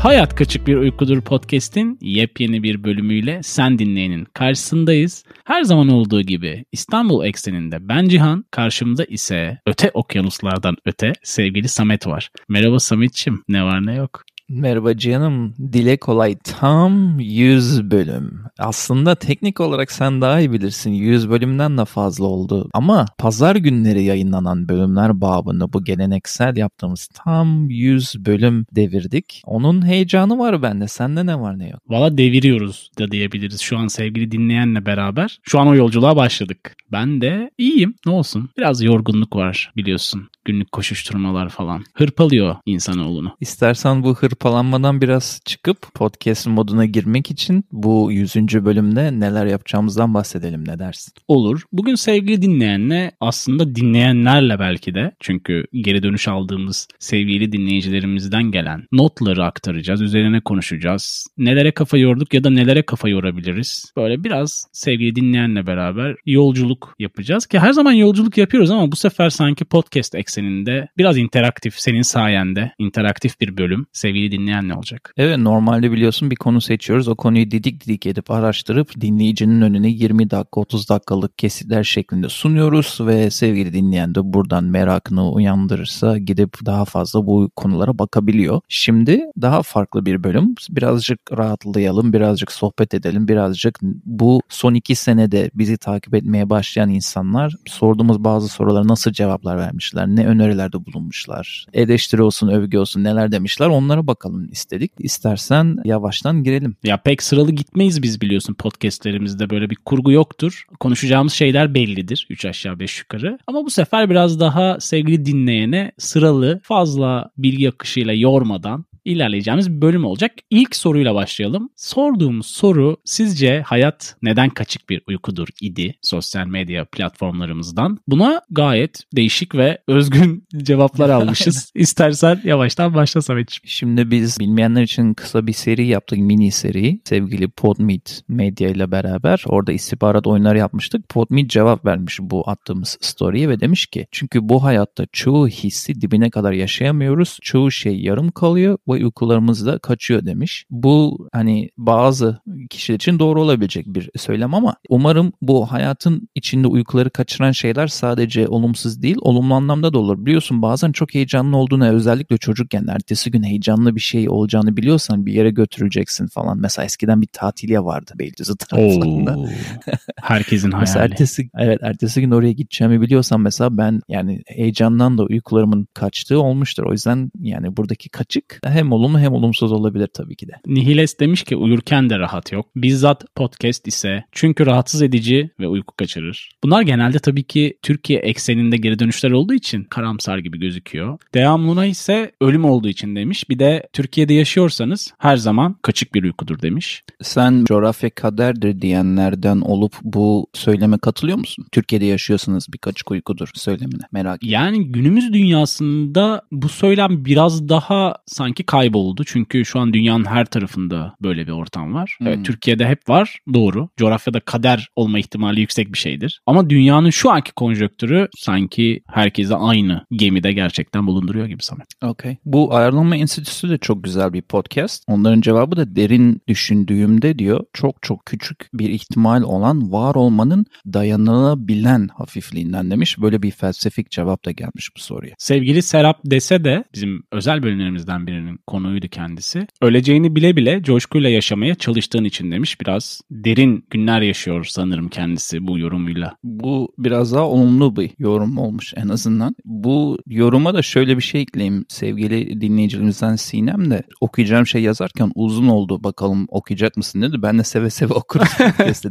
Hayat Kaçık Bir Uykudur podcast'in yepyeni bir bölümüyle sen dinleyenin karşısındayız. Her zaman olduğu gibi İstanbul ekseninde ben Cihan, karşımda ise öte okyanuslardan öte sevgili Samet var. Merhaba Sametçim, ne var ne yok? Merhaba canım. Dile kolay tam 100 bölüm. Aslında teknik olarak sen daha iyi bilirsin. 100 bölümden de fazla oldu. Ama pazar günleri yayınlanan bölümler babını bu geleneksel yaptığımız tam 100 bölüm devirdik. Onun heyecanı var bende. Sende ne var ne yok? Valla deviriyoruz da diyebiliriz şu an sevgili dinleyenle beraber. Şu an o yolculuğa başladık. Ben de iyiyim ne olsun. Biraz yorgunluk var biliyorsun. Günlük koşuşturmalar falan. Hırpalıyor insanoğlunu. İstersen bu hırpalanmadan biraz çıkıp podcast moduna girmek için bu 100. bölümde neler yapacağımızdan bahsedelim ne dersin? Olur. Bugün sevgili dinleyenle aslında dinleyenlerle belki de çünkü geri dönüş aldığımız sevgili dinleyicilerimizden gelen notları aktaracağız. Üzerine konuşacağız. Nelere kafa yorduk ya da nelere kafa yorabiliriz. Böyle biraz sevgili dinleyenle beraber yolculuk yapacağız ki her zaman yolculuk yapıyoruz ama bu sefer sanki podcast ekseninde biraz interaktif senin sayende interaktif bir bölüm sevgili dinleyen ne olacak? Evet normalde biliyorsun bir konu seçiyoruz. O konuyu didik didik edip araştırıp dinleyicinin önüne 20 dakika 30 dakikalık kesitler şeklinde sunuyoruz ve sevgili dinleyen de buradan merakını uyandırırsa gidip daha fazla bu konulara bakabiliyor. Şimdi daha farklı bir bölüm. Birazcık rahatlayalım, birazcık sohbet edelim, birazcık bu son iki senede bizi takip etmeye başlayan insanlar sorduğumuz bazı sorulara nasıl cevaplar vermişler, ne önerilerde bulunmuşlar, eleştiri olsun, övgü olsun neler demişler onlara bakalım istedik. İstersen yavaştan girelim. Ya pek sıralı gitmeyiz biz biliyorsun podcastlerimizde böyle bir kurgu yoktur. Konuşacağımız şeyler bellidir 3 aşağı 5 yukarı. Ama bu sefer biraz daha sevgili dinleyene sıralı fazla bilgi akışıyla yormadan ilerleyeceğimiz bir bölüm olacak. İlk soruyla başlayalım. Sorduğumuz soru sizce hayat neden kaçık bir uykudur idi sosyal medya platformlarımızdan? Buna gayet değişik ve özgün cevaplar almışız. İstersen yavaştan başla Samet'ciğim. Şimdi biz bilmeyenler için kısa bir seri yaptık, mini seri. Sevgili Podmeet Medya ile beraber orada istihbarat oyunları yapmıştık. Podmeet cevap vermiş bu attığımız story'e ve demiş ki çünkü bu hayatta çoğu hissi dibine kadar yaşayamıyoruz. Çoğu şey yarım kalıyor ve uykularımız da kaçıyor demiş. Bu hani bazı kişiler için doğru olabilecek bir söylem ama umarım bu hayatın içinde uykuları kaçıran şeyler sadece olumsuz değil, olumlu anlamda da olur. Biliyorsun bazen çok heyecanlı olduğunu özellikle çocukken ertesi gün heyecanlı bir şey olacağını biliyorsan bir yere götürüleceksin falan. Mesela eskiden bir tatiliye vardı Beylikdüzü taraflarında. Herkesin hayali. Mesela ertesi, evet ertesi gün oraya gideceğimi biliyorsam mesela ben yani heyecandan da uykularımın kaçtığı olmuştur. O yüzden yani buradaki kaçık hem olumlu hem olumsuz olabilir tabii ki de. Nihiles demiş ki uyurken de rahat yok. Bizzat podcast ise çünkü rahatsız edici ve uyku kaçırır. Bunlar genelde tabii ki Türkiye ekseninde geri dönüşler olduğu için karamsar gibi gözüküyor. Devamlına ise ölüm olduğu için demiş. Bir de Türkiye'de yaşıyorsanız her zaman kaçık bir uykudur demiş. Sen coğrafya kaderdir diyenlerden olup bu söyleme katılıyor musun? Türkiye'de yaşıyorsanız bir kaçık uykudur söylemine merak Yani günümüz dünyasında bu söylem biraz daha sanki kayboldu. Çünkü şu an dünyanın her tarafında böyle bir ortam var. Hmm. Evet, Türkiye'de hep var doğru. Coğrafyada kader olma ihtimali yüksek bir şeydir. Ama dünyanın şu anki konjöktürü sanki herkese aynı gemide gerçekten bulunduruyor gibi Samet. Okay. Bu Ayarlanma Enstitüsü de çok güzel bir podcast. Onların cevabı da derin düşündüğümde diyor çok çok küçük bir ihtimal olan var olmanın dayanılabilen hafifliğinden demiş. Böyle bir felsefik cevap da gelmiş bu soruya. Sevgili Serap dese de bizim özel bölümlerimizden birinin konuydu kendisi. Öleceğini bile bile coşkuyla yaşamaya çalıştığın için demiş. Biraz derin günler yaşıyor sanırım kendisi bu yorumuyla. Bu biraz daha olumlu bir yorum olmuş en azından. Bu yoruma da şöyle bir şey ekleyeyim sevgili dinleyicilerimizden Sinem de okuyacağım şey yazarken uzun oldu bakalım okuyacak mısın dedi. Ben de seve seve okurum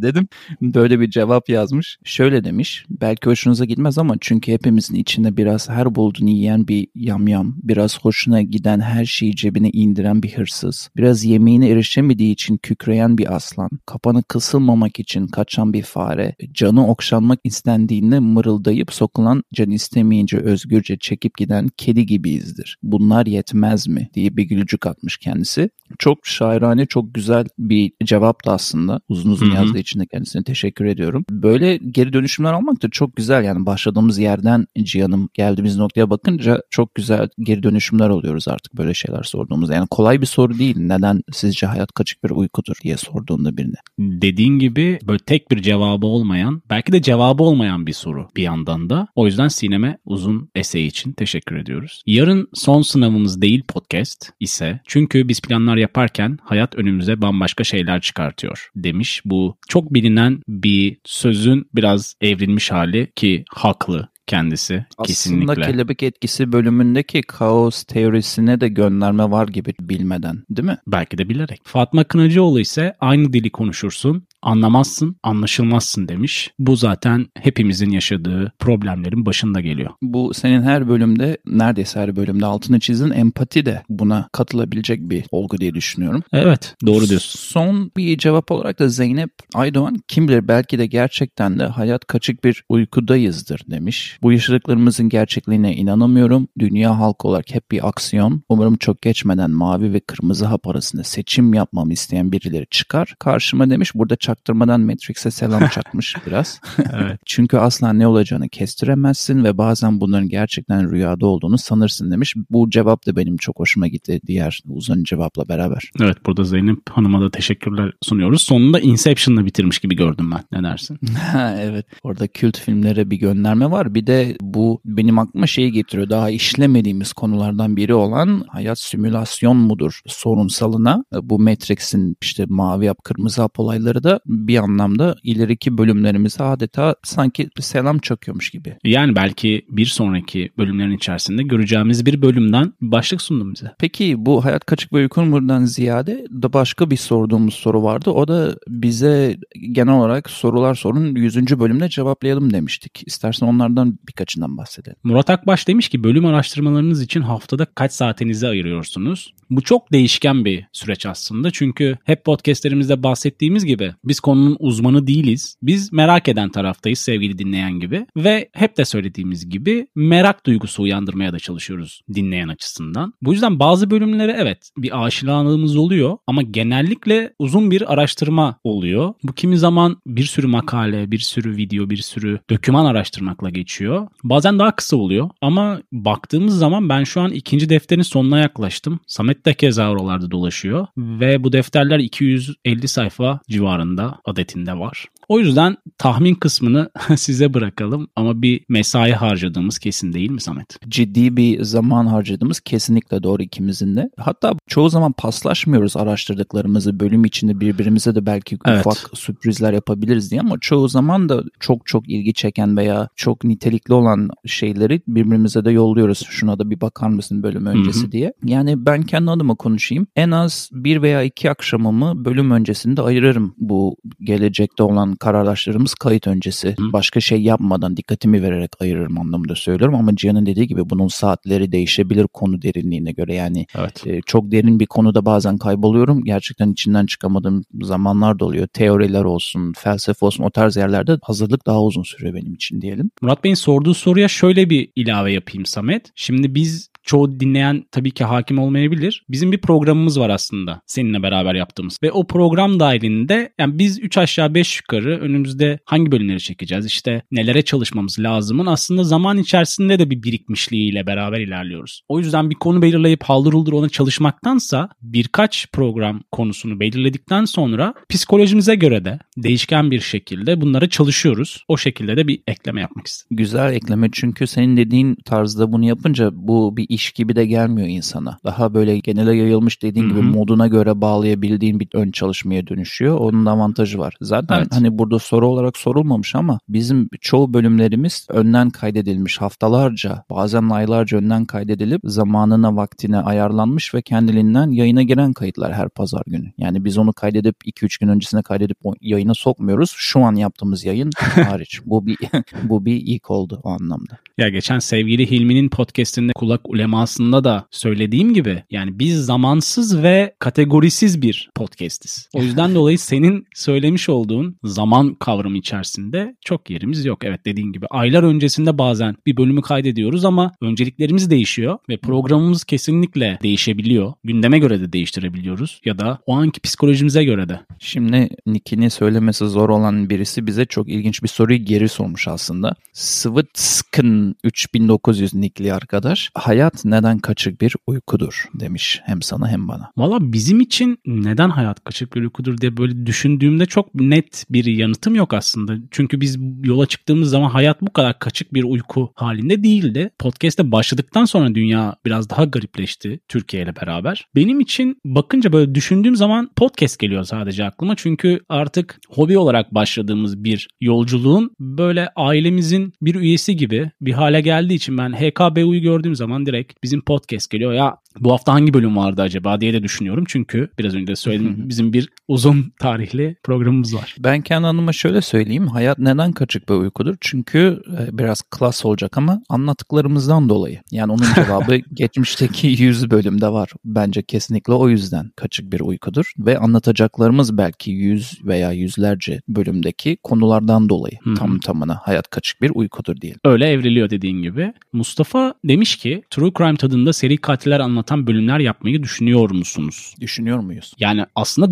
dedim. Böyle bir cevap yazmış. Şöyle demiş. Belki hoşunuza gitmez ama çünkü hepimizin içinde biraz her bulduğunu yiyen bir yamyam, biraz hoşuna giden her şeyi cebine indiren bir hırsız, biraz yemeğine erişemediği için kükreyen bir aslan, kapanı kısılmamak için kaçan bir fare, canı okşanmak istendiğinde mırıldayıp sokulan can istemeyince özgürce çekip giden kedi gibiyizdir. Bunlar yetmez mi diye bir gülücük atmış kendisi. Çok şairane, çok güzel bir cevaptı aslında. Uzun uzun Hı hı. yazdığı için de kendisine teşekkür ediyorum. Böyle geri dönüşümler almak da çok güzel. Yani başladığımız yerden Cihan'ım geldiğimiz noktaya bakınca çok güzel geri dönüşümler oluyoruz artık böyle şeyler sorduğumuz. Yani kolay bir soru değil. Neden sizce hayat kaçık bir uykudur diye sorduğunda birine. Dediğin gibi böyle tek bir cevabı olmayan, belki de cevabı olmayan bir soru bir yandan da. O yüzden Sinem'e uzun esey için teşekkür ediyoruz. Yarın son sınavımız değil podcast ise çünkü biz planlar yaparken hayat önümüze bambaşka şeyler çıkartıyor demiş. Bu çok bilinen bir sözün biraz evrilmiş hali ki haklı kendisi kesinlikle. Aslında kelebek etkisi bölümündeki kaos teorisine de gönderme var gibi bilmeden değil mi? Belki de bilerek. Fatma Kınacıoğlu ise aynı dili konuşursun, anlamazsın, anlaşılmazsın demiş. Bu zaten hepimizin yaşadığı problemlerin başında geliyor. Bu senin her bölümde, neredeyse her bölümde altını çizdin empati de buna katılabilecek bir olgu diye düşünüyorum. Evet, doğru diyorsun. Son bir cevap olarak da Zeynep Aydoğan kim bilir belki de gerçekten de hayat kaçık bir uykudayızdır demiş. Bu yaşadıklarımızın gerçekliğine inanamıyorum. Dünya halkı olarak hep bir aksiyon. Umarım çok geçmeden mavi ve kırmızı hap arasında seçim yapmamı isteyen birileri çıkar. Karşıma demiş burada çaktırmadan Matrix'e selam çakmış biraz. evet. Çünkü asla ne olacağını kestiremezsin ve bazen bunların gerçekten rüyada olduğunu sanırsın demiş. Bu cevap da benim çok hoşuma gitti diğer uzun cevapla beraber. Evet burada Zeynep Hanım'a da teşekkürler sunuyoruz. Sonunda Inception'la bitirmiş gibi gördüm ben. Ne dersin? evet. Orada kült filmlere bir gönderme var. Bir de bu benim aklıma şeyi getiriyor. Daha işlemediğimiz konulardan biri olan hayat simülasyon mudur sorunsalına bu Matrix'in işte mavi yap kırmızı hap olayları da bir anlamda ileriki bölümlerimize adeta sanki bir selam çakıyormuş gibi. Yani belki bir sonraki bölümlerin içerisinde göreceğimiz bir bölümden başlık sundum bize. Peki bu hayat kaçık ve uykun buradan ziyade da başka bir sorduğumuz soru vardı. O da bize genel olarak sorular sorun 100. bölümde cevaplayalım demiştik. İstersen onlardan birkaçından bahsedelim. Murat Akbaş demiş ki bölüm araştırmalarınız için haftada kaç saatinizi ayırıyorsunuz? Bu çok değişken bir süreç aslında. Çünkü hep podcastlerimizde bahsettiğimiz gibi biz konunun uzmanı değiliz. Biz merak eden taraftayız sevgili dinleyen gibi. Ve hep de söylediğimiz gibi merak duygusu uyandırmaya da çalışıyoruz dinleyen açısından. Bu yüzden bazı bölümlere evet bir aşinalığımız oluyor ama genellikle uzun bir araştırma oluyor. Bu kimi zaman bir sürü makale, bir sürü video, bir sürü döküman araştırmakla geçiyor. Bazen daha kısa oluyor ama baktığımız zaman ben şu an ikinci defterin sonuna yaklaştım. Samet de keza oralarda dolaşıyor ve bu defterler 250 sayfa civarında adetinde var. O yüzden tahmin kısmını size bırakalım ama bir mesai harcadığımız kesin değil mi Samet? Ciddi bir zaman harcadığımız kesinlikle doğru ikimizin de. Hatta çoğu zaman paslaşmıyoruz araştırdıklarımızı bölüm içinde birbirimize de belki evet. ufak sürprizler yapabiliriz diye ama çoğu zaman da çok çok ilgi çeken veya çok nitelikli olan şeyleri birbirimize de yolluyoruz. Şuna da bir bakar mısın bölüm öncesi Hı-hı. diye. Yani ben kendi adıma konuşayım. En az bir veya iki akşamımı bölüm öncesinde ayırırım bu gelecekte olan kararlaştırımız kayıt öncesi. Başka şey yapmadan dikkatimi vererek ayırırım anlamında söylüyorum ama Cihan'ın dediği gibi bunun saatleri değişebilir konu derinliğine göre. Yani evet. e, çok derin bir konuda bazen kayboluyorum. Gerçekten içinden çıkamadığım zamanlar da oluyor. Teoriler olsun, felsefe olsun o tarz yerlerde hazırlık daha uzun sürüyor benim için diyelim. Murat Bey'in sorduğu soruya şöyle bir ilave yapayım Samet. Şimdi biz çoğu dinleyen tabii ki hakim olmayabilir. Bizim bir programımız var aslında seninle beraber yaptığımız. Ve o program dahilinde yani biz 3 aşağı 5 yukarı önümüzde hangi bölümleri çekeceğiz işte nelere çalışmamız lazımın aslında zaman içerisinde de bir birikmişliğiyle beraber ilerliyoruz. O yüzden bir konu belirleyip haldır huldur ona çalışmaktansa birkaç program konusunu belirledikten sonra psikolojimize göre de değişken bir şekilde bunlara çalışıyoruz. O şekilde de bir ekleme yapmak istedim. Güzel ekleme çünkü senin dediğin tarzda bunu yapınca bu bir iş gibi de gelmiyor insana. Daha böyle genele yayılmış dediğin Hı-hı. gibi moduna göre bağlayabildiğin bir ön çalışmaya dönüşüyor. Onun avantajı var. Zaten evet. hani burada soru olarak sorulmamış ama bizim çoğu bölümlerimiz önden kaydedilmiş haftalarca bazen aylarca önden kaydedilip zamanına vaktine ayarlanmış ve kendiliğinden yayına giren kayıtlar her pazar günü. Yani biz onu kaydedip 2-3 gün öncesine kaydedip yayına sokmuyoruz. Şu an yaptığımız yayın hariç. bu bir bu bir ilk oldu o anlamda. Ya geçen sevgili Hilmi'nin podcast'inde kulak ulemasında da söylediğim gibi yani biz zamansız ve kategorisiz bir podcastiz. O yüzden dolayı senin söylemiş olduğun zaman kavramı içerisinde çok yerimiz yok. Evet dediğin gibi aylar öncesinde bazen bir bölümü kaydediyoruz ama önceliklerimiz değişiyor ve programımız kesinlikle değişebiliyor. Gündeme göre de değiştirebiliyoruz ya da o anki psikolojimize göre de. Şimdi nickini söylemesi zor olan birisi bize çok ilginç bir soruyu geri sormuş aslında. Svitskın 3900 nickli arkadaş. Hayat hayat neden kaçık bir uykudur demiş hem sana hem bana. Valla bizim için neden hayat kaçık bir uykudur diye böyle düşündüğümde çok net bir yanıtım yok aslında. Çünkü biz yola çıktığımız zaman hayat bu kadar kaçık bir uyku halinde değildi. Podcast'te başladıktan sonra dünya biraz daha garipleşti Türkiye ile beraber. Benim için bakınca böyle düşündüğüm zaman podcast geliyor sadece aklıma. Çünkü artık hobi olarak başladığımız bir yolculuğun böyle ailemizin bir üyesi gibi bir hale geldiği için ben HKBU'yu gördüğüm zaman direkt bizim podcast geliyor. Ya bu hafta hangi bölüm vardı acaba diye de düşünüyorum. Çünkü biraz önce de söyledim bizim bir uzun tarihli programımız var. Ben kendi adıma şöyle söyleyeyim. Hayat neden kaçık bir uykudur? Çünkü e, biraz klas olacak ama anlattıklarımızdan dolayı. Yani onun cevabı geçmişteki 100 bölümde var. Bence kesinlikle o yüzden kaçık bir uykudur. Ve anlatacaklarımız belki 100 veya yüzlerce bölümdeki konulardan dolayı tam tamına hayat kaçık bir uykudur diyelim. Öyle evriliyor dediğin gibi. Mustafa demiş ki True Crime tadında seri katiller anlatan bölümler yapmayı düşünüyor musunuz? Düşünüyor muyuz? Yani aslında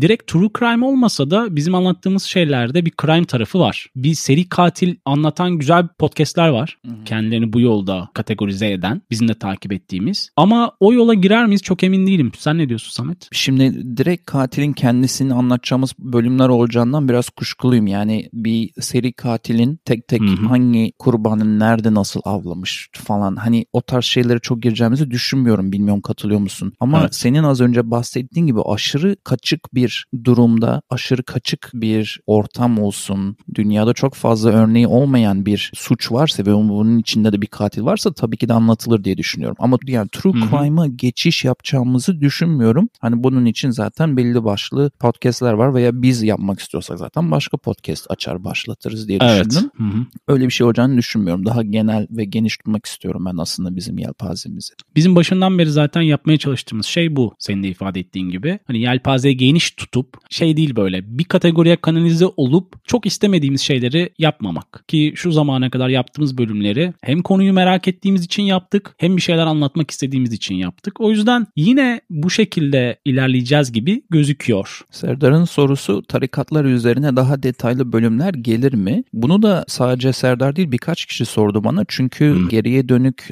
direkt true crime olmasa da bizim anlattığımız şeylerde bir crime tarafı var. Bir seri katil anlatan güzel podcastler var. Kendilerini bu yolda kategorize eden, bizim de takip ettiğimiz. Ama o yola girer miyiz çok emin değilim. Sen ne diyorsun Samet? Şimdi direkt katilin kendisini anlatacağımız bölümler olacağından biraz kuşkuluyum. Yani bir seri katilin tek tek Hı hı. hangi kurbanın nerede nasıl avlamış falan hani o tarz şeylere çok gireceğimizi düşünmüyorum. Bilmiyorum katılıyor musun? Ama Evet. senin az önce bahsettiğin gibi aşırı kaçık bir durumda, aşırı kaçık bir ortam olsun, dünyada çok fazla örneği olmayan bir suç varsa ve bunun içinde de bir katil varsa tabii ki de anlatılır diye düşünüyorum. Ama yani true crime'a geçiş yapacağımızı düşünmüyorum. Hani bunun için zaten belli başlı podcastler var veya biz yapmak istiyorsak zaten başka podcast açar başlatırız diye düşündüm. Hı hı. Öyle bir şey olacağını düşünmüyorum. Daha genel ve geniş tutmak istiyorum ben aslında bizim yelpazemizi. Bizim başından beri zaten yapmaya çalıştığımız şey bu. Senin de ifade ettiğin gibi. Hani yelpazeyi geniş tutup şey değil böyle bir kategoriye kanalize olup çok istemediğimiz şeyleri yapmamak. Ki şu zamana kadar yaptığımız bölümleri hem konuyu merak ettiğimiz için yaptık hem bir şeyler anlatmak istediğimiz için yaptık. O yüzden yine bu şekilde ilerleyeceğiz gibi gözüküyor. Serdar'ın sorusu tarikatlar üzerine daha detaylı bölümler gelir mi? Bunu da sadece Serdar değil birkaç kişi sordu bana. Çünkü Hmm. geriye dönük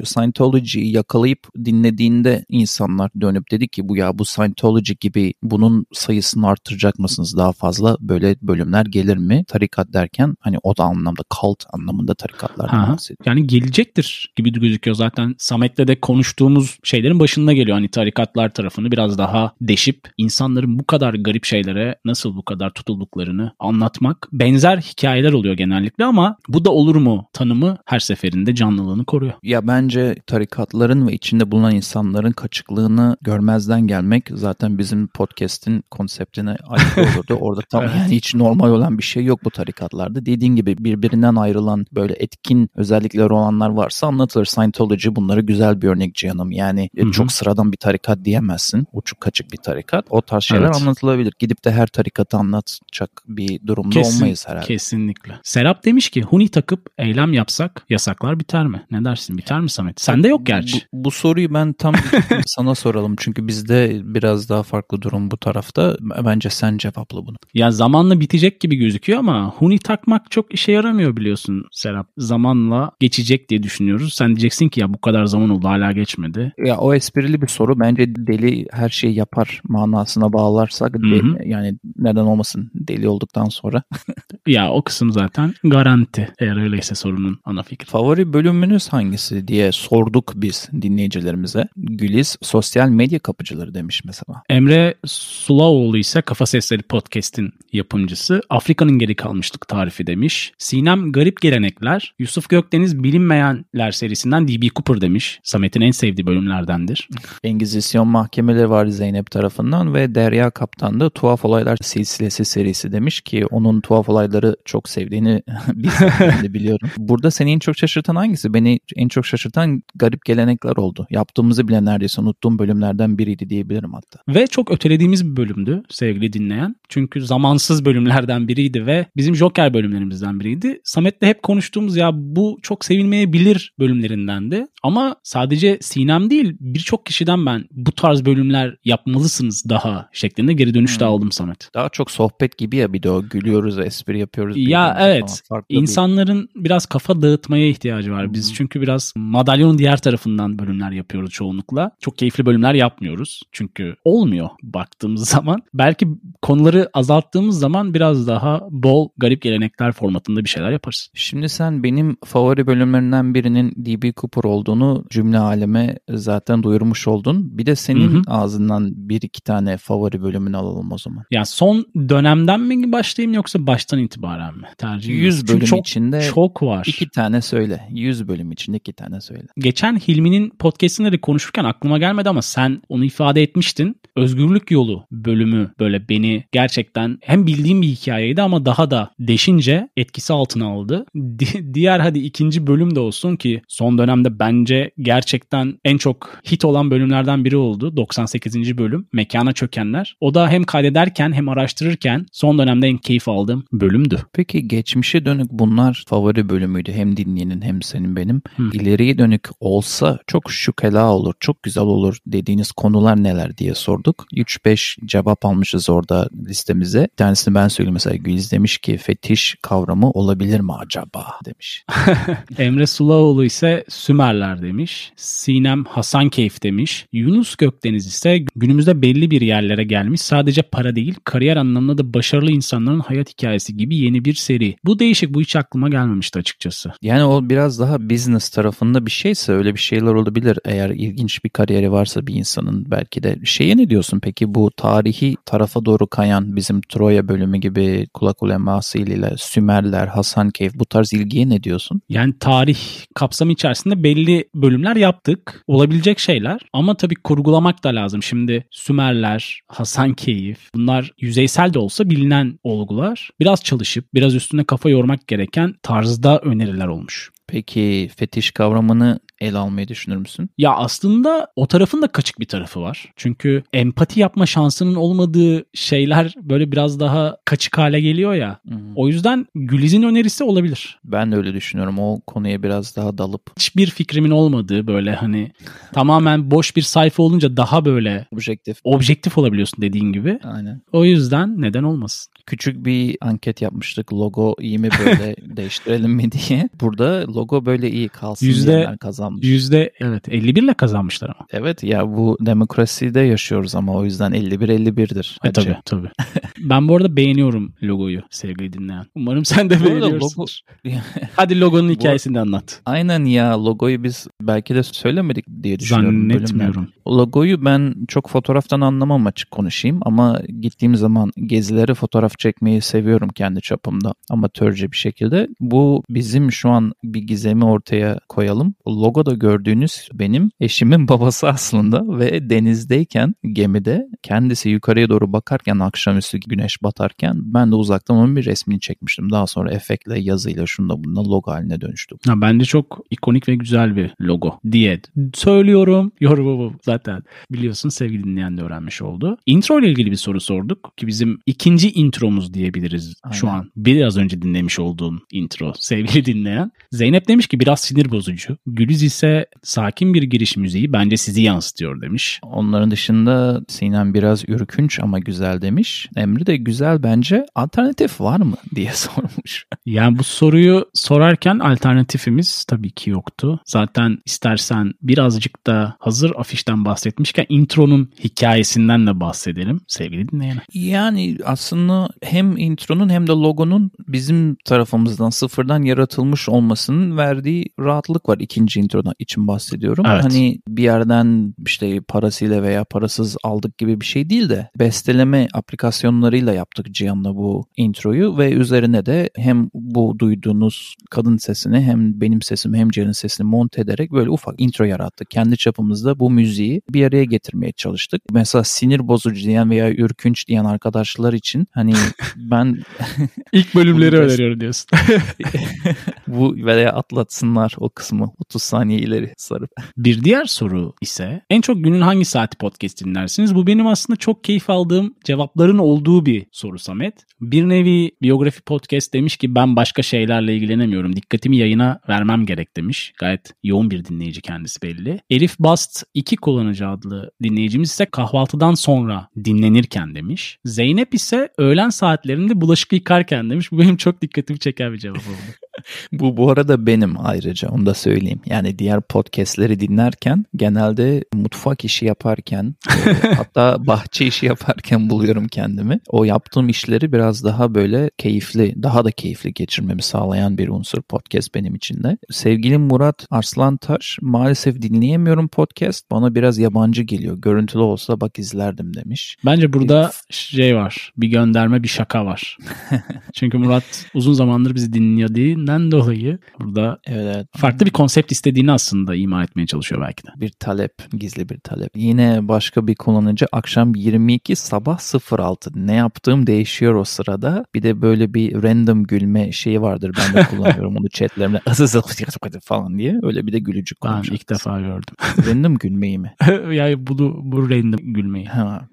Scientology'yi yakalayıp dinlediğinde insanlar dönüp dedi ki bu ya bu Scientology gibi bunun sayısını artıracak mısınız daha fazla böyle bölümler gelir mi? Tarikat derken hani o da anlamda cult anlamında tarikatlardan bahsediyor. Yani gelecektir gibi gözüküyor zaten. Samet'le de konuştuğumuz şeylerin başında geliyor. Hani tarikatlar tarafını biraz daha deşip insanların bu kadar garip şeylere nasıl bu kadar tutulduklarını anlatmak. Benzer hikayeler oluyor genellikle ama bu da olur mu tanımı her seferinde canlılığını koruyor. Ya bence tarikatların ve içinde bulunan insanların kaçıklığını görmezden gelmek zaten bizim podcast'in konseptine aykırı olurdu. Orada tam Evet. yani hiç normal olan bir şey yok bu tarikatlarda. Dediğin gibi birbirinden ayrılan böyle etkin özellikleri olanlar varsa anlatılır. Scientology bunları güzel bir örnek canım. Yani e, Hı hı. çok sıradan bir tarikat diyemezsin. Uçuk kaçık bir tarikat. O tarz şeyler Evet. anlatılabilir. Gidip de her tarikatı anlatacak bir durumda Kesin- olmayız herhalde. Kesinlikle. Serap demiş ki huni takıp eylem yapsak yasaklar biter mi? Ne dersin biter mi Samet? Sende yok gerçi. Bu, bu soruyu ben tam sana soralım. Çünkü bizde biraz daha farklı durum bu tarafta. Bence sen cevapla bunu. Ya zamanla bitecek gibi gözüküyor ama huni takmak çok işe yaramıyor biliyorsun Serap. Zamanla geçecek diye düşünüyoruz. Sen diyeceksin ki ya bu kadar zaman oldu hala geçmedi. Ya o esprili bir soru. Bence deli her şeyi yapar manasına bağlarsak de- yani neden olmasın deli olduktan sonra. Ya o kısım zaten garanti. Eğer öyleyse sorunun ana fikri. Favori bölümünüz hangisi diye sorduk biz dinleyicilerimize. Güliz sosyal medya kapıcıları demiş mesela. Emre Sulaoğlu ise Kafa Sesleri Podcast'in yapımcısı. Afrika'nın geri kalmışlık tarifi demiş. Sinem Garip Gelenekler. Yusuf Gökdeniz Bilinmeyenler serisinden D.B. Cooper demiş. Samet'in en sevdiği bölümlerdendir. Engizisyon mahkemeleri var Zeynep tarafından ve Derya Kaptan da Tuhaf Olaylar silsilesi serisi demiş ki onun tuhaf olayları çok sevdiğini de biliyorum. Burada seni en çok şaşırtan hangisi? Beni en çok şaşırtan garip gelenekler oldu. Yaptığımızı bile neredeyse unuttuğum bölümlerden biriydi diyebilirim hatta. Ve çok ötelediğimiz bir bölümdü sevgili dinleyen. Çünkü zamansız bölümlerden biriydi ve bizim Joker bölümlerimizden biriydi. Samet'le hep konuştuğumuz ya bu çok sevilmeyebilir bölümlerindendi. Ama sadece Sinem değil birçok kişiden ben bu tarz bölümler yapmalısınız daha şeklinde geri dönüş de Hmm. aldım Samet. Daha çok sohbet gibi ya bir de o gülüyoruz, espri yapıyoruz. Ya evet. falan. Farklı değil. İnsanların biraz kafa dağıtmaya ihtiyacı var. Biz Hı hı. çünkü biraz madalyonun diğer tarafından bölümler yapıyoruz çoğunlukla. Çok keyifli bölümler yapmıyoruz. Çünkü olmuyor baktığımız zaman. Belki konuları azalttığımız zaman biraz daha bol garip gelenekler formatında bir şeyler yaparız. Şimdi sen benim favori bölümlerinden birinin DB Cooper olduğunu cümle aleme zaten duyurmuş oldun. Bir de senin Hı hı. ağzından bir iki tane favori bölümünü alalım o zaman. Yani son dönemden mi başlayayım yoksa baştan itibaren mi? Tercih 100 bölüm içinde çok var. İki tane söyle. 100 bölüm içinde iki tane söyle. Geçen Hilmi'nin podcastinde de konuşurken aklıma gelmedi ama sen onu ifade etmiştin. Özgürlük Yolu bölümü böyle beni gerçekten hem bildiğim bir hikayeydi ama daha da deşince etkisi altına aldı. Di- diğer hadi ikinci bölüm de olsun ki son dönemde bence gerçekten en çok hit olan bölümlerden biri oldu. 98. bölüm Mekana Çökenler. O da hem kaydederken hem araştırırken son dönemde en keyif aldığım bölümdü. Peki geçmişe dönük bunlar favori bölümüydü. Hem dinleyenin hem senin benim. Hı. İleriye dönük olsa çok şükela olur, çok güzel olur dediğiniz konular neler diye sorduk. 3-5 cevap almışız orada listemize. Bir tanesini ben söyleyeyim mesela Güliz demiş ki fetiş kavramı olabilir mi acaba demiş. Emre Sulaoğlu ise Sümerler demiş. Sinem Hasankeyf demiş. Yunus Gökdeniz ise günümüzde belli bir yerlere gelmiş. Sadece para değil kariyer anlamında da başarılı insanların hayat hikayesi gibi yeni bir seri. Bu değişik bu hiç aklıma gelmemişti açıkçası. Yani o biraz daha business tarafında bir şeyse öyle bir şeyler olabilir. Eğer ilginç bir kariyeri varsa bir insanın belki de. Şeye ne diyorsun peki bu tarihi tarafa doğru kayan bizim Troya bölümü gibi kulak uleması ile Sümerler, Hasankeyf bu tarz ilgiye ne diyorsun? Yani tarih kapsamı içerisinde belli bölümler yaptık. Olabilecek şeyler ama tabii kurgulamak da lazım. Şimdi Sümerler, Hasankeyf bunlar yüzeysel de olsa bilinen olgular. Biraz çalışıp biraz üstüne kafa yormak gereken tarzda öneriler olmuş. Peki fetiş kavramını ele almayı düşünür müsün? Ya aslında o tarafın da kaçık bir tarafı var. Çünkü empati yapma şansının olmadığı şeyler böyle biraz daha kaçık hale geliyor ya. O yüzden Güliz'in önerisi olabilir. Ben de öyle düşünüyorum. O konuya biraz daha dalıp Hiçbir fikrimin olmadığı böyle hani tamamen boş bir sayfa olunca daha böyle objektif. objektif olabiliyorsun dediğin gibi. Aynen. O yüzden neden olmasın? Küçük bir anket yapmıştık. Logo iyi mi böyle değiştirelim mi diye. Burada logo böyle iyi kalsın Yüzde- diyenler kazanmış. Yüzde evet 51 ile kazanmışlar ama. Evet ya bu demokraside yaşıyoruz ama o yüzden 51-51'dir. E, tabii tabii. ben bu arada beğeniyorum logoyu sevgili dinleyen. Umarım sen de Bu beğeniyorsun. logo- Hadi logonun hikayesini de anlat. Aynen ya logoyu biz belki de söylemedik diye düşünüyorum. Zannetmiyorum. bölümlerde. Logoyu ben çok fotoğraftan anlamam açık konuşayım ama gittiğim zaman gezilere fotoğraf çekmeyi seviyorum kendi çapımda amatörce bir şekilde. Bu bizim şu an bir gizemi ortaya koyalım. Logoda gördüğünüz benim eşimin babası aslında ve denizdeyken gemide kendisi yukarıya doğru bakarken akşamüstü güneş batarken ben de uzaktan onun bir resmini çekmiştim. Daha sonra efektle yazıyla şunda bunda logo haline dönüştü. Ha, bence çok ikonik ve güzel bir logo diye söylüyorum. Yorumu bu zaten biliyorsun sevgili dinleyen de öğrenmiş oldu. Intro ile ilgili bir soru sorduk ki bizim ikinci intromuz diyebiliriz şu Aynen. an. Biraz önce dinlemiş olduğun intro sevgili dinleyen. Zeynep demiş ki biraz sinir bozucu. Gülüz ise sakin bir giriş müziği bence sizi yansıtıyor demiş. Onların dışında Sinem biraz ürkünç ama güzel demiş. Emre de güzel bence. Alternatif var mı diye sormuş. Yani bu soruyu sorarken alternatifimiz tabii ki yoktu. Zaten istersen birazcık da hazır afişten bahsetmişken intronun hikayesinden de bahsedelim sevgili dinleyene. Yani aslında hem intronun hem de logonun bizim tarafımızdan sıfırdan yaratılmış olmasının verdiği rahatlık var ikinci introda için bahsediyorum. Evet. Hani bir yerden işte parasıyla veya parasız aldık gibi bir şey değil de besteleme aplikasyonlarıyla yaptık Cihan'la bu introyu ve üzerine de hem bu duyduğunuz kadın sesini hem benim sesimi hem Cihan'ın sesini monte ederek böyle ufak intro yarattık. Kendi çapımızda bu müziği bir araya getirmeye çalıştık. Mesela sinir bozucu diyen veya ürkünç diyen arkadaşlar için hani ben İlk bölümleri öneriyorum diyorsun. bu veya atlatsınlar o kısmı 30 saniye ileri sarıp. Bir diğer soru ise en çok günün hangi saati podcast dinlersiniz? Bu benim aslında çok keyif aldığım cevapların olduğu bir soru Samet. Bir nevi biyografi podcast demiş ki ben başka şeylerle ilgilenemiyorum. Dikkatimi yayına vermem gerek demiş. Gayet yoğun bir dinleyici kendisi belli. Elif Bast 2 kullanıcı adlı dinleyicimiz ise kahvaltıdan sonra dinlenirken demiş. Zeynep ise öğlen saatlerinde bulaşık yıkarken demiş. Bu benim çok dikkatimi çeken bir cevap oldu. Bu bu arada benim ayrıca onu da söyleyeyim. Yani diğer podcastleri dinlerken genelde mutfak işi yaparken e, hatta bahçe işi yaparken buluyorum kendimi. O yaptığım işleri biraz daha böyle keyifli, daha da keyifli geçirmemi sağlayan bir unsur podcast benim için de. Sevgili Murat Arslantaş maalesef dinleyemiyorum podcast. Bana biraz yabancı geliyor. Görüntülü olsa bak izlerdim demiş. Bence burada şey var. Bir gönderme bir şaka var. Çünkü Murat uzun zamandır bizi dinlediğinden dolayı burada Evet, evet. farklı bir konsept istediğini aslında ima etmeye çalışıyor belki de. bir talep, gizli bir talep. Yine başka bir kullanıcı akşam 22 sabah 06. Ne yaptığım değişiyor o sırada. Bir de böyle bir random gülme şeyi vardır. Ben de kullanıyorum onu chatlerimde. falan diye. Öyle bir de gülücük Ben koymuş. ilk defa gördüm. Random gülmeyi mi? yani bunu bu random gülmeyi. Ha.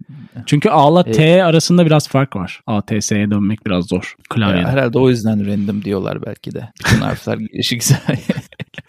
Çünkü A'la E- T arasında biraz fark var. A, T, S'ye dönmek biraz zor. Klavyede. Herhalde o yüzden random diyorlar belki de. Bütün harfler gelişik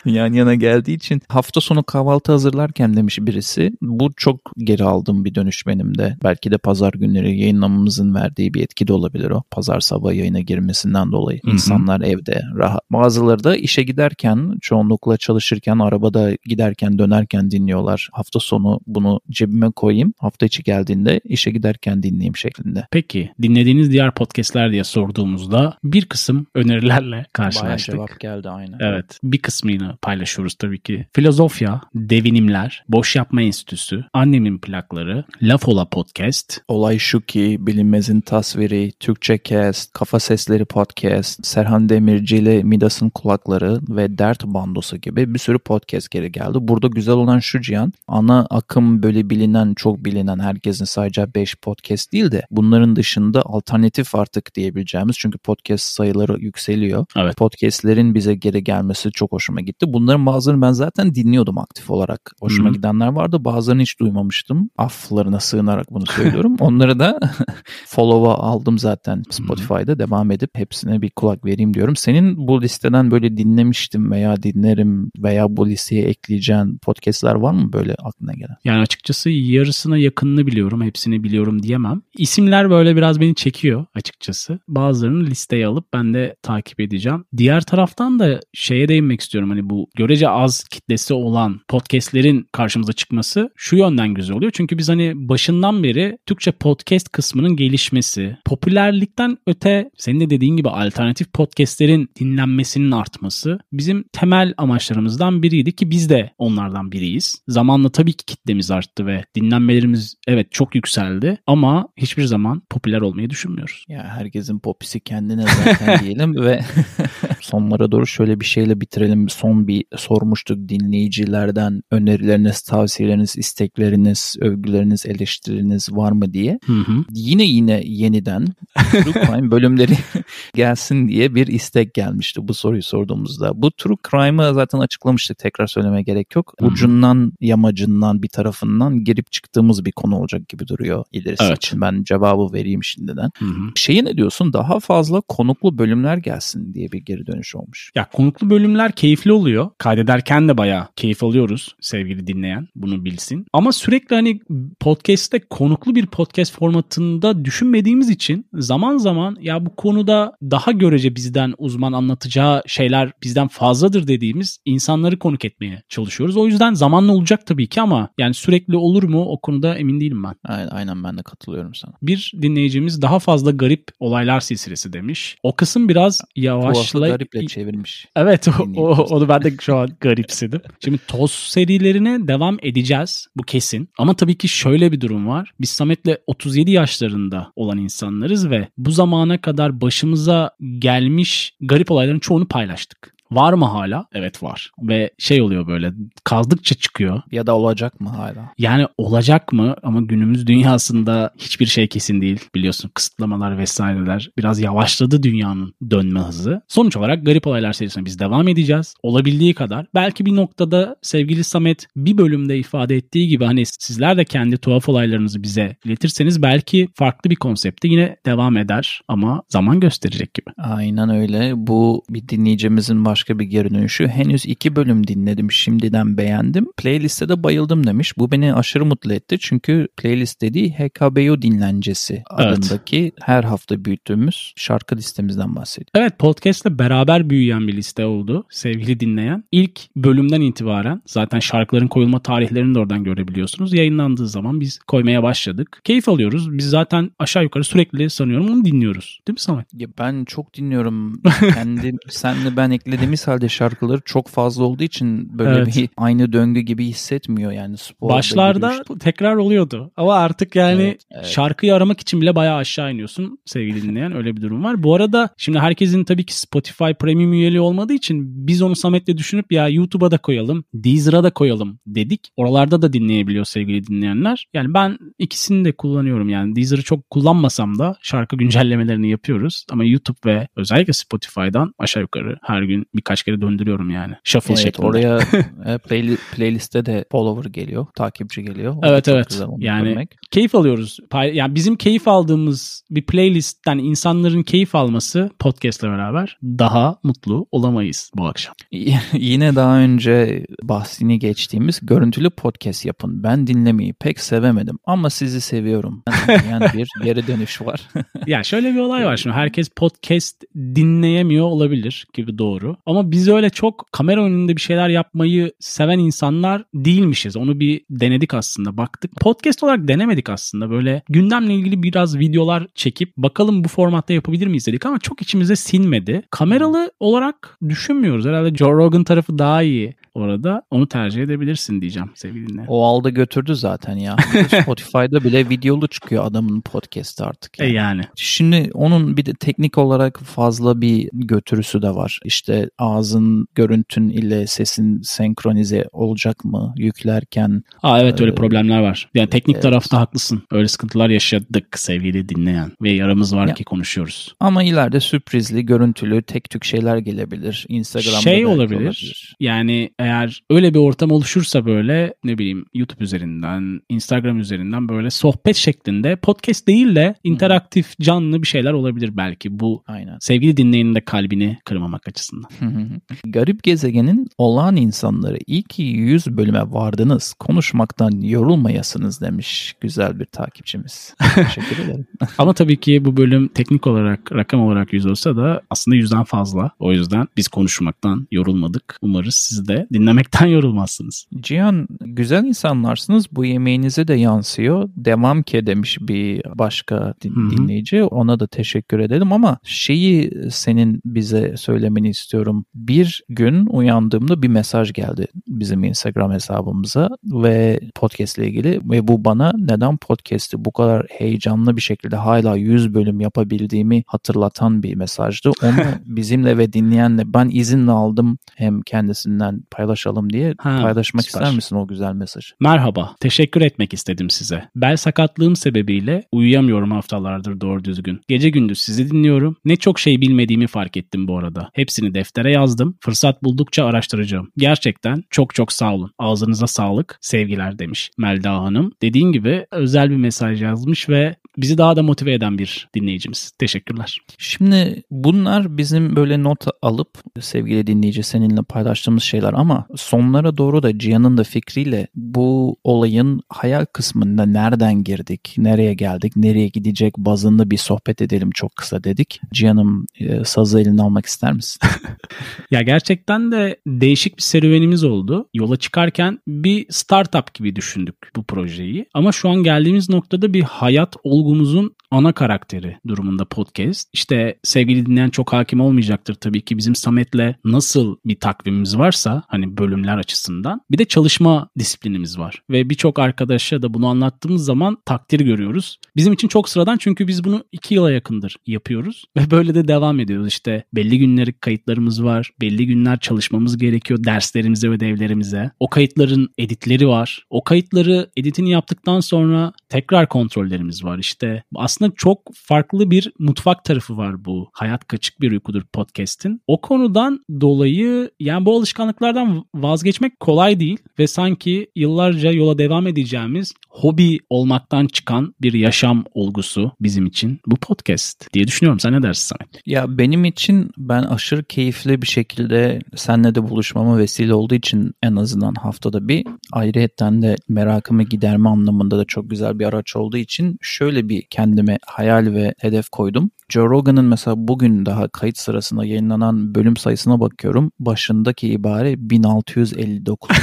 yan yana geldiği için hafta sonu kahvaltı hazırlarken demiş birisi. Bu çok geri aldığım bir dönüş benim de. Belki de pazar günleri yayınlamamızın verdiği bir etki de olabilir o. Pazar sabah yayına girmesinden dolayı. Hı hı. İnsanlar evde rahat. Bazıları da işe giderken çoğunlukla çalışırken arabada giderken dönerken dinliyorlar. Hafta sonu bunu cebime koyayım. Hafta içi geldiğinde işe giderken dinleyeyim şeklinde. Peki dinlediğiniz diğer podcastler diye sorduğumuzda bir kısım önerilerle Bayağı karşılaştık. cevap geldi aynen. Evet. Bir kısmını paylaşıyoruz tabii ki. Filozofya, Devinimler, Boş Yapma Enstitüsü, Annemin Plakları, Laf Ola Podcast, Olay şu ki Bilinmezin Tasviri, Türkçe Cast, Kafa Sesleri Podcast, Serhan Demirci ile Midas'ın Kulakları ve Dert Bandosu gibi bir sürü podcast geri geldi. Burada güzel olan şu Cihan, ana akım böyle bilinen, çok bilinen herkesin sayacağı 5 podcast değil de bunların dışında alternatif artık diyebileceğimiz çünkü podcast sayıları yükseliyor. Evet. Podcastlerin bize geri gelmesi çok hoşuma gitti. Bunların bazılarını ben zaten dinliyordum aktif olarak. Hoşuma Hı. gidenler vardı. Bazılarını hiç duymamıştım. Afflarına sığınarak bunu söylüyorum. Onları da follow'a aldım zaten Spotify'da. Devam edip hepsine bir kulak vereyim diyorum. Senin bu listeden böyle dinlemiştim veya dinlerim veya bu listeye ekleyeceğin podcastler var mı böyle aklına gelen? Yani açıkçası yarısına yakınını biliyorum, hepsini biliyorum diyemem. İsimler böyle biraz beni çekiyor açıkçası. Bazılarını listeye alıp ben de takip edeceğim. Diğer taraftan da şeye değinmek istiyorum. Hani bu görece az kitlesi olan podcastlerin karşımıza çıkması şu yönden güzel oluyor. Çünkü biz hani başından beri Türkçe podcast kısmının gelişmesi, popülerlikten öte senin de dediğin gibi alternatif podcastlerin dinlenmesinin artması bizim temel amaçlarımızdan biriydi ki biz de onlardan biriyiz. Zamanla tabii ki kitlemiz arttı ve dinlenmelerimiz evet çok yükseldi ama hiçbir zaman popüler olmayı düşünmüyoruz. Ya herkesin popisi kendine zaten diyelim ve sonlara doğru şöyle bir şeyle bitirelim. Son bir sormuştuk dinleyicilerden önerileriniz, tavsiyeleriniz, istekleriniz, övgüleriniz, eleştiriniz var mı diye. Hı hı. Yine yine yeniden True Crime bölümleri gelsin diye bir istek gelmişti bu soruyu sorduğumuzda. Bu True Crime'ı zaten açıklamıştık tekrar söylemeye gerek yok. Hı. Ucundan yamacından bir tarafından girip çıktığımız bir konu olacak gibi duruyor ilerisi Evet. için. Ben cevabı vereyim şimdiden. Hı hı. Şeye ne diyorsun? Daha fazla konuklu bölümler gelsin diye bir geri dönüş olmuş. Ya konuklu bölümler keyifli oluyor. Kaydederken de bayağı keyif alıyoruz sevgili dinleyen bunu bilsin. Ama sürekli hani podcast'te konuklu bir podcast formatında düşünmediğimiz için zaman zaman ya bu konuda daha görece bizden uzman anlatacağı şeyler bizden fazladır dediğimiz insanları konuk etmeye çalışıyoruz. O yüzden zamanla olacak tabii ki ama yani sürekli olur mu o konuda emin değilim ben. Aynen, aynen ben de katılıyorum sana. Bir dinleyicimiz daha fazla garip olaylar silsilesi demiş. O kısım biraz Tuhaflı yavaşla... gariple çevirmiş. Evet o, o- onu ben de şu an garipsedim. Şimdi toz serilerine devam edeceğiz. Bu kesin. Ama tabii ki şöyle bir durum var. Biz Samet'le 37 yaşlarında olan insanlarız ve bu zamana kadar başımıza gelmiş garip olayların çoğunu paylaştık. Var mı hala? Evet var. Ve şey oluyor böyle kazdıkça çıkıyor. Ya da olacak mı hala? Yani olacak mı? Ama günümüz dünyasında hiçbir şey kesin değil. Biliyorsun kısıtlamalar vesaireler biraz yavaşladı dünyanın dönme hızı. Sonuç olarak Garip Olaylar serisine biz devam edeceğiz. Olabildiği kadar. Belki bir noktada sevgili Samet bir bölümde ifade ettiği gibi hani sizler de kendi tuhaf olaylarınızı bize iletirseniz belki farklı bir konsepte yine devam eder ama zaman gösterecek gibi. Aynen öyle. Bu bir dinleyicimizin başka bir geri dönüşü. Henüz iki bölüm dinledim. Şimdiden beğendim. Playliste de bayıldım demiş. Bu beni aşırı mutlu etti. Çünkü playlist dediği HKBO dinlencesi Evet. adındaki her hafta büyüttüğümüz şarkı listemizden bahsediyor. Evet podcastle beraber büyüyen bir liste oldu sevgili dinleyen. İlk bölümden itibaren zaten şarkıların koyulma tarihlerini de oradan görebiliyorsunuz. Yayınlandığı zaman biz koymaya başladık. Keyif alıyoruz. Biz zaten aşağı yukarı sürekli sanıyorum onu dinliyoruz. Değil mi Samet? Ya ben çok dinliyorum. Kendi senle ben eklediğimiz halde şarkıları çok fazla olduğu için böyle Evet. bir aynı döngü gibi hissetmiyor yani sporda Başlarda yürüyüşte. tekrar oluyordu. Ama artık yani Evet, evet. şarkıyı aramak için bile bayağı aşağı iniyorsun sevgili dinleyen. Öyle bir durum var. Bu arada şimdi herkesin tabii ki Spotify Premium üyeliği olmadığı için biz onu Samet'le düşünüp ya YouTube'a da koyalım, Deezer'a da koyalım dedik. Oralarda da dinleyebiliyor sevgili dinleyenler. Yani ben ikisini de kullanıyorum yani. Deezer'ı çok kullanmasam da şarkı güncellemelerini yapıyoruz. Ama YouTube ve özellikle Spotify'dan aşağı yukarı her gün birkaç kere döndürüyorum yani. Shuffle Evet şeklinde. oraya e, play, playliste de follower geliyor, takipçi geliyor. O Evet evet. Yani görmek. keyif alıyoruz. Yani bizim keyif aldığımız bir playlistten insanların keyif alması podcast'le beraber daha mutlu olamayız bu akşam. Yine daha önce bahsini geçtiğimiz görüntülü podcast yapın. Ben dinlemeyi pek sevemedim ama sizi seviyorum. Yani bir geri dönüş var. Ya şöyle bir olay var şimdi herkes podcast dinleyemiyor olabilir gibi doğru. Ama biz öyle çok kamera önünde bir şeyler yapmayı seven insanlar değilmişiz. Onu bir denedik aslında baktık. Podcast olarak denemedik aslında böyle gündemle ilgili biraz videolar çekip bakalım bu formatta yapabilir miyiz dedik ama çok içimize sinmedi. Kameralı olarak düşünmüyoruz. Herhalde Joe Rogan tarafı daha iyi orada. Onu tercih edebilirsin diyeceğim sevgili dinleyen. O aldı götürdü zaten ya. Spotify'da bile videolu çıkıyor adamın podcast'ı artık. E yani. yani. Şimdi onun bir de teknik olarak fazla bir götürüsü de var. İşte ağzın görüntün ile sesin senkronize olacak mı yüklerken? Aa evet öyle Ee, problemler var. Yani teknik evet. tarafta haklısın. Öyle sıkıntılar yaşadık sevgili dinleyen. Ve yaramız var Ya. ki konuşuyoruz. Ama ileride sürprizli, görüntülü, tek tük şeyler gelebilir. Instagram'da şey belki olabilir. Yani eğer öyle bir ortam oluşursa böyle ne bileyim YouTube üzerinden, Instagram üzerinden böyle sohbet şeklinde podcast değil de interaktif canlı bir şeyler olabilir belki bu Aynen. sevgili dinleyenin de kalbini kırmamak açısından. Garip gezegenin olağan insanları iyi ki 100 bölüme vardınız. Konuşmaktan yorulmayasınız demiş güzel bir takipçimiz. Teşekkür ederim. Ama tabii ki bu bölüm teknik olarak rakam olarak 100 olsa da aslında 100'den fazla. O yüzden biz konuşmaktan yorulmadık. Umarız siz de dinlemekten yorulmazsınız. Cihan güzel insanlarsınız. Bu yemeğinize de yansıyor. Devam ki demiş bir başka din- dinleyici. Ona da teşekkür edelim ama şeyi senin bize söylemeni istiyorum. Bir gün uyandığımda bir mesaj geldi bizim Instagram hesabımıza ve podcast ile ilgili ve bu bana neden podcast'i bu kadar heyecanlı bir şekilde hala 100 bölüm yapabildiğimi hatırlatan bir mesajdı. Onu bizimle ve dinleyenle ben izinle aldım hem kendisinden paylaşalım diye Ha, paylaşmak süper. ister misin o güzel mesajı? Merhaba, teşekkür etmek istedim size. Bel sakatlığım sebebiyle uyuyamıyorum haftalardır doğru düzgün. Gece gündüz sizi dinliyorum. Ne çok şey bilmediğimi fark ettim bu arada. Hepsini deftere yazdım. Fırsat buldukça araştıracağım. Gerçekten çok çok sağ olun. Ağzınıza sağlık. Sevgiler demiş Melda Hanım. Dediğin gibi özel bir mesaj yazmış ve bizi daha da motive eden bir dinleyicimiz. Teşekkürler. Şimdi bunlar bizim böyle not alıp sevgili dinleyici seninle paylaştığımız şeyler ama sonlara doğru da Cihan'ın da fikriyle bu olayın hayal kısmında nereden girdik, nereye geldik, nereye gidecek bazında bir sohbet edelim çok kısa dedik. Cihan'ım e, sazı eline almak ister misin? Ya gerçekten de değişik bir serüvenimiz oldu. Yola çıkarken bir startup gibi düşündük bu projeyi. Ama şu an geldiğimiz noktada bir hayat olgumuzun ana karakteri durumunda podcast. İşte sevgili dinleyen çok hakim olmayacaktır tabii ki bizim Samet'le nasıl bir takvimimiz varsa hani bölümler açısından. Bir de çalışma disiplinimiz var. Ve birçok arkadaşa da bunu anlattığımız zaman takdir görüyoruz. Bizim için çok sıradan çünkü biz bunu iki yıla yakındır yapıyoruz. Ve böyle de devam ediyoruz. İşte belli günleri kayıtlarımız var. Belli günler çalışmamız gerekiyor derslerimize, ödevlerimize. O kayıtların editleri var. O kayıtları editini yaptıktan sonra tekrar kontrollerimiz var. İşte aslında çok farklı bir mutfak tarafı var bu Hayat Kaçık Bir Uykudur podcast'in. O konudan dolayı yani bu alışkanlıklardan vazgeçmek kolay değil ve sanki yıllarca yola devam edeceğimiz hobi olmaktan çıkan bir yaşam olgusu bizim için bu podcast diye düşünüyorum. Sen ne dersin Samet? Ya benim için ben aşırı keyifli bir şekilde seninle de buluşmama vesile olduğu için en azından haftada bir ayrıyetten de merakımı giderme anlamında da çok güzel bir araç olduğu için şöyle bir kendime hayal ve hedef koydum. Joe Rogan'ın mesela bugün daha kayıt sırasında yayınlanan bölüm sayısına bakıyorum. Başındaki ibare 1659.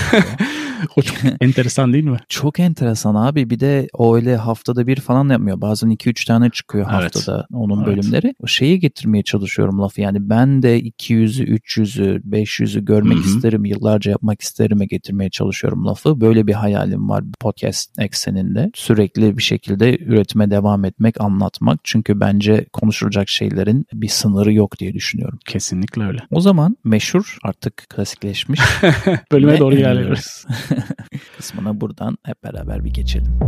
o çok enteresan değil mi? Çok enteresan abi. Bir de o öyle haftada bir falan yapmıyor. Bazen 2-3 tane çıkıyor evet. haftada onun evet. bölümleri. O şeyi getirmeye çalışıyorum lafı. Yani ben de 200'ü, 300'ü, 500'ü görmek Hı-hı. isterim. Yıllarca yapmak isterime getirmeye çalışıyorum lafı. Böyle bir hayalim var podcast ekseninde. Sürekli bir şekilde üretime devam etmek, anlatmak. Çünkü bence konuşulacak şeylerin bir sınırı yok diye düşünüyorum. Kesinlikle öyle. O zaman meşhur artık klasikleşmiş. Bölüme doğru ilerliyoruz. kısmına buradan hep beraber bir geçelim.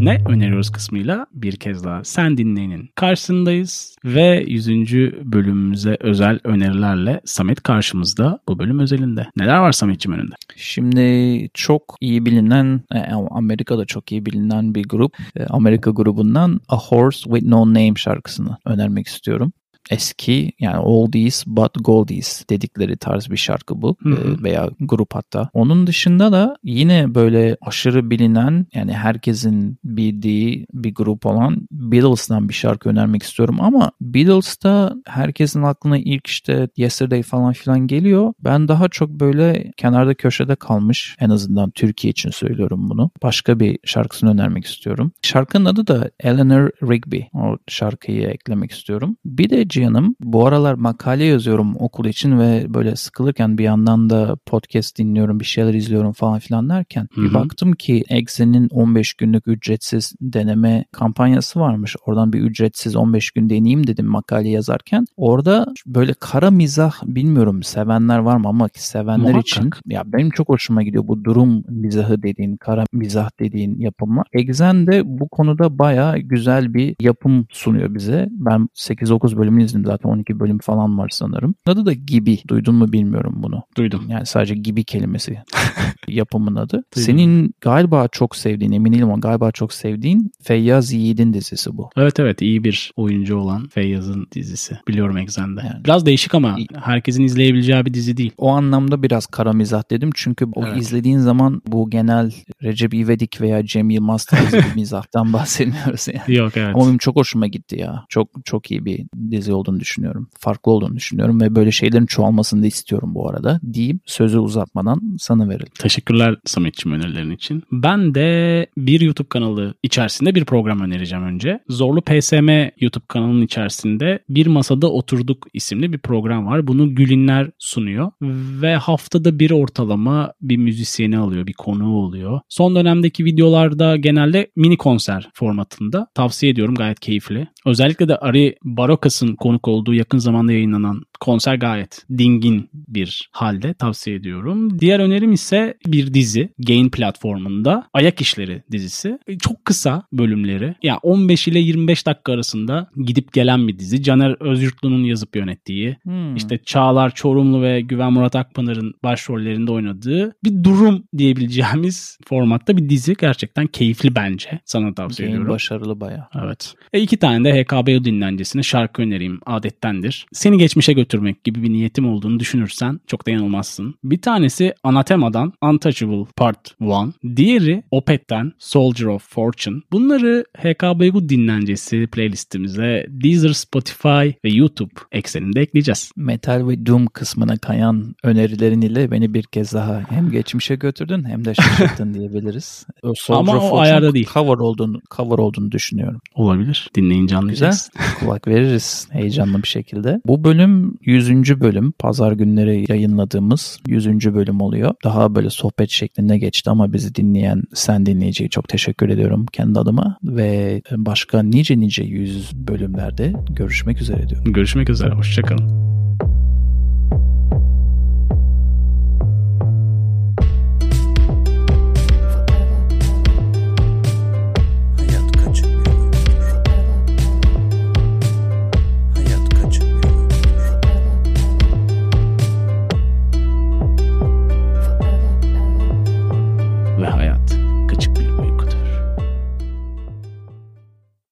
Ne öneriyoruz kısmıyla bir kez daha sen dinleyenin karşısındayız ve 100. bölümümüze özel önerilerle Samet karşımızda bu bölüm özelinde. Neler var Samet'ciğim önünde? Şimdi çok iyi bilinen e, Amerika'da çok iyi bilinen bir grup e, Amerika grubundan A Horse With No Name şarkısını önermek istiyorum eski yani oldies but goldies dedikleri tarz bir şarkı bu hı hı. veya grup hatta. Onun dışında da yine böyle aşırı bilinen yani herkesin bildiği bir grup olan Beatles'tan bir şarkı önermek istiyorum ama Beatles'ta herkesin aklına ilk işte Yesterday falan filan geliyor. Ben daha çok böyle kenarda köşede kalmış en azından Türkiye için söylüyorum bunu. Başka bir şarkısını önermek istiyorum. Şarkının adı da Eleanor Rigby. O şarkıyı eklemek istiyorum. Bir de Cihan'ım. Bu aralar makale yazıyorum okul için ve böyle sıkılırken bir yandan da podcast dinliyorum, bir şeyler izliyorum falan filan derken Hı-hı. bir baktım ki Exe'nin 15 günlük ücretsiz deneme kampanyası varmış. Oradan bir ücretsiz 15 gün deneyeyim dedim makale yazarken. Orada böyle kara mizah bilmiyorum sevenler var mı ama sevenler Muhakkak. için ya benim çok hoşuma gidiyor bu durum mizahı dediğin, kara mizah dediğin yapımlar. Exen de bu konuda baya güzel bir yapım sunuyor bize. Ben 8-9 bölümünü izledim zaten 12 bölüm falan var sanırım. Adı da Gibi. Duydun mu bilmiyorum bunu. Duydum. Yani sadece Gibi kelimesi yapımın adı. Duydum. Senin galiba çok sevdiğin emin değilim ama galiba çok sevdiğin Feyyaz Yiğit'in dizisi bu. Evet evet iyi bir oyuncu olan Feyyaz'ın dizisi. Biliyorum Exen'de. Yani. Biraz değişik ama herkesin izleyebileceği bir dizi değil. O anlamda biraz kara mizah dedim çünkü o evet. izlediğin zaman bu genel Recep İvedik veya Cem Yılmaz tarzı bir mizahtan bahsetmiyoruz yani. Yok evet. Ama benim çok hoşuma gitti ya. Çok çok iyi bir dizi olduğunu düşünüyorum. Farklı olduğunu düşünüyorum ve böyle şeylerin çoğalmasını da istiyorum bu arada. Diyeyim sözü uzatmadan sana verelim. Teşekkürler Samet'ciğim önerilerin için. Ben de bir YouTube kanalı içerisinde bir program önereceğim önce. Zorlu PSM YouTube kanalının içerisinde Bir Masada Oturduk isimli bir program var. Bunu Gülinler sunuyor ve haftada bir ortalama bir müzisyeni alıyor, bir konuğu oluyor. Son dönemdeki videolarda genelde mini konser formatında. Tavsiye ediyorum gayet keyifli. Özellikle de Ari Barokas'ın konuk olduğu yakın zamanda yayınlanan konser gayet dingin bir halde tavsiye ediyorum. Diğer önerim ise bir dizi Gain platformunda Ayak İşleri dizisi. E, çok kısa bölümleri. Ya yani 15 ile 25 dakika arasında gidip gelen bir dizi. Caner Özyurtlu'nun yazıp yönettiği, hmm. işte Çağlar Çorumlu ve Güven Murat Akpınar'ın başrollerinde oynadığı bir durum diyebileceğimiz formatta bir dizi. Gerçekten keyifli bence. Sana tavsiye Gain ediyorum. başarılı baya. Evet. E iki tane de HKBO dinlencesine şarkı önereyim söyleyeyim adettendir. Seni geçmişe götürmek gibi bir niyetim olduğunu düşünürsen çok da yanılmazsın. Bir tanesi Anathema'dan Untouchable Part 1. Diğeri Opeth'ten Soldier of Fortune. Bunları HKBU dinlencesi playlistimize Deezer, Spotify ve YouTube ekseninde ekleyeceğiz. Metal ve Doom kısmına kayan önerilerin ile beni bir kez daha hem geçmişe götürdün hem de şaşırttın diyebiliriz. O Ama o ayarda değil. Cover olduğunu, cover olduğunu düşünüyorum. Olabilir. Dinleyince anlayacağız. Güzel. Kulak veririz heyecanlı bir şekilde. Bu bölüm 100. bölüm. Pazar günleri yayınladığımız 100. bölüm oluyor. Daha böyle sohbet şeklinde geçti ama bizi dinleyen sen dinleyiciye çok teşekkür ediyorum kendi adıma ve başka nice nice 100 bölümlerde görüşmek üzere diyorum. Görüşmek üzere. Hoşçakalın.